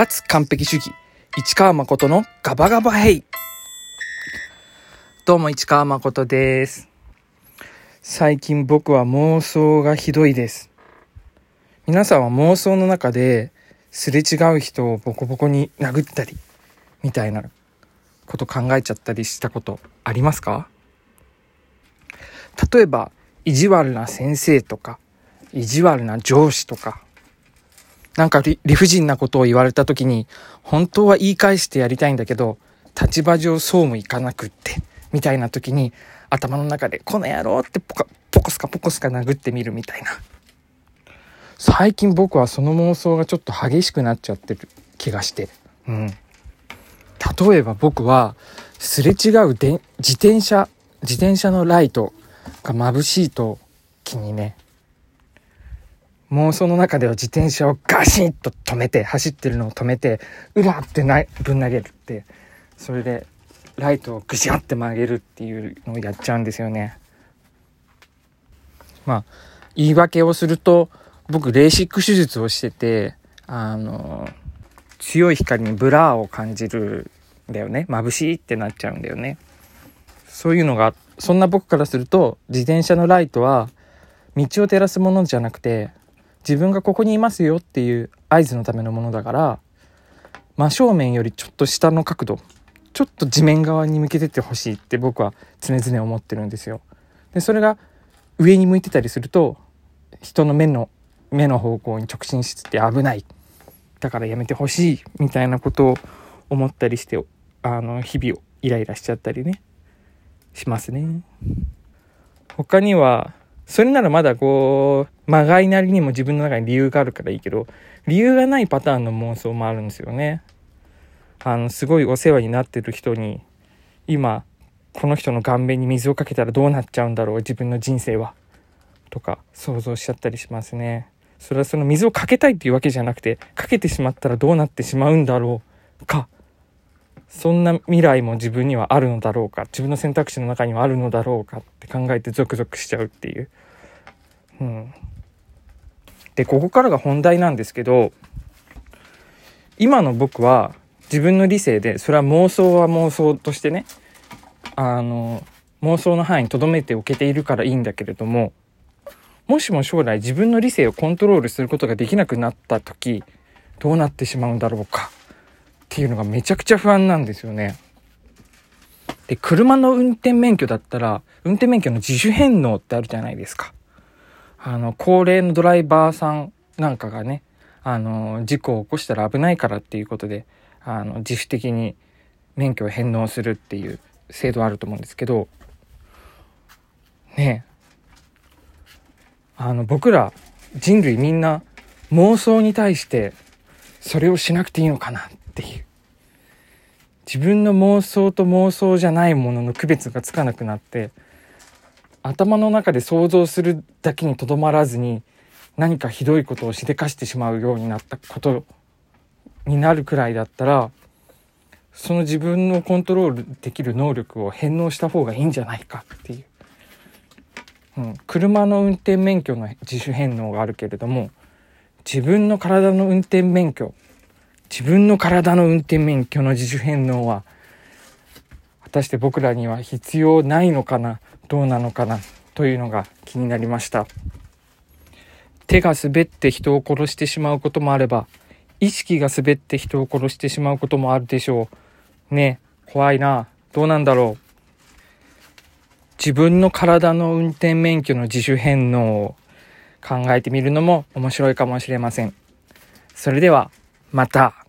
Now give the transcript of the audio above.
脱完璧主義、市川誠のガバガバヘイ。どうも市川誠です。最近僕は妄想がひどいです。皆さんは妄想の中ですれ違う人をボコボコに殴ったり、みたいなこと考えちゃったりしたことありますか？例えば、意地悪な先生とか、意地悪な上司とか、なんか理不尽なことを言われた時に、本当は言い返してやりたいんだけど、立場上そうもいかなくって、みたいな時に、頭の中で、この野郎ってポカ、ポコスカポコスカ殴ってみるみたいな。最近僕はその妄想がちょっと激しくなっちゃってる気がして。うん。例えば僕は、すれ違うで自転車、自転車のライトが眩しいと気にね、妄想の中では自転車をガシッと止めて、走ってるのを止めて、うわってなぶん投げるって、それでライトをぐしゃって曲げるっていうのをやっちゃうんですよね。まあ、言い訳をすると、僕、レーシック手術をしてて、あの、強い光にブラーを感じるんだよね。眩しいってなっちゃうんだよね。そういうのが、そんな僕からすると、自転車のライトは、道を照らすものじゃなくて、自分がここにいますよっていう合図のためのものだから真正面よりちょっと下の角度ちょっと地面側に向けててほしいって僕は常々思ってるんですよ。でそれが上に向いてたりすると人の目の目の方向に直進して危ないだからやめてほしいみたいなことを思ったりしてあの日々をイライラしちゃったりねしますね。他にはそれならまだこう、まがいなりにも自分の中に理由があるからいいけど、理由がないパターンの妄想もあるんですよね。あの、すごいお世話になってる人に、今、この人の顔面に水をかけたらどうなっちゃうんだろう、自分の人生は。とか、想像しちゃったりしますね。それはその水をかけたいっていうわけじゃなくて、かけてしまったらどうなってしまうんだろうか。そんな未来も自分にはあるのだろうか自分の選択肢の中にはあるのだろうかって考えてゾクゾクしちゃうっていう。うん、でここからが本題なんですけど今の僕は自分の理性でそれは妄想は妄想としてねあの妄想の範囲に留めておけているからいいんだけれどももしも将来自分の理性をコントロールすることができなくなった時どうなってしまうんだろうかっていうのがめちゃくちゃ不安なんですよね。で、車の運転免許だったら、運転免許の自主返納ってあるじゃないですか。あの、高齢のドライバーさんなんかがね、あの、事故を起こしたら危ないからっていうことで、あの、自主的に免許を返納するっていう制度あると思うんですけど、ねあの、僕ら人類みんな妄想に対してそれをしなくていいのかなっていう。自分の妄想と妄想じゃないものの区別がつかなくなって頭の中で想像するだけにとどまらずに何かひどいことをしでかしてしまうようになったことになるくらいだったらその自分のコントロールできる能力を返納した方がいいんじゃないかっていう、うん、車の運転免許の自主返納があるけれども自分の体の運転免許自分の体の運転免許の自主返納は果たして僕らには必要ないのかなどうなのかなというのが気になりました。手が滑って人を殺してしまうこともあれば意識が滑って人を殺してしまうこともあるでしょう。ね怖いな。どうなんだろう。自分の体の運転免許の自主返納を考えてみるのも面白いかもしれません。それではまた。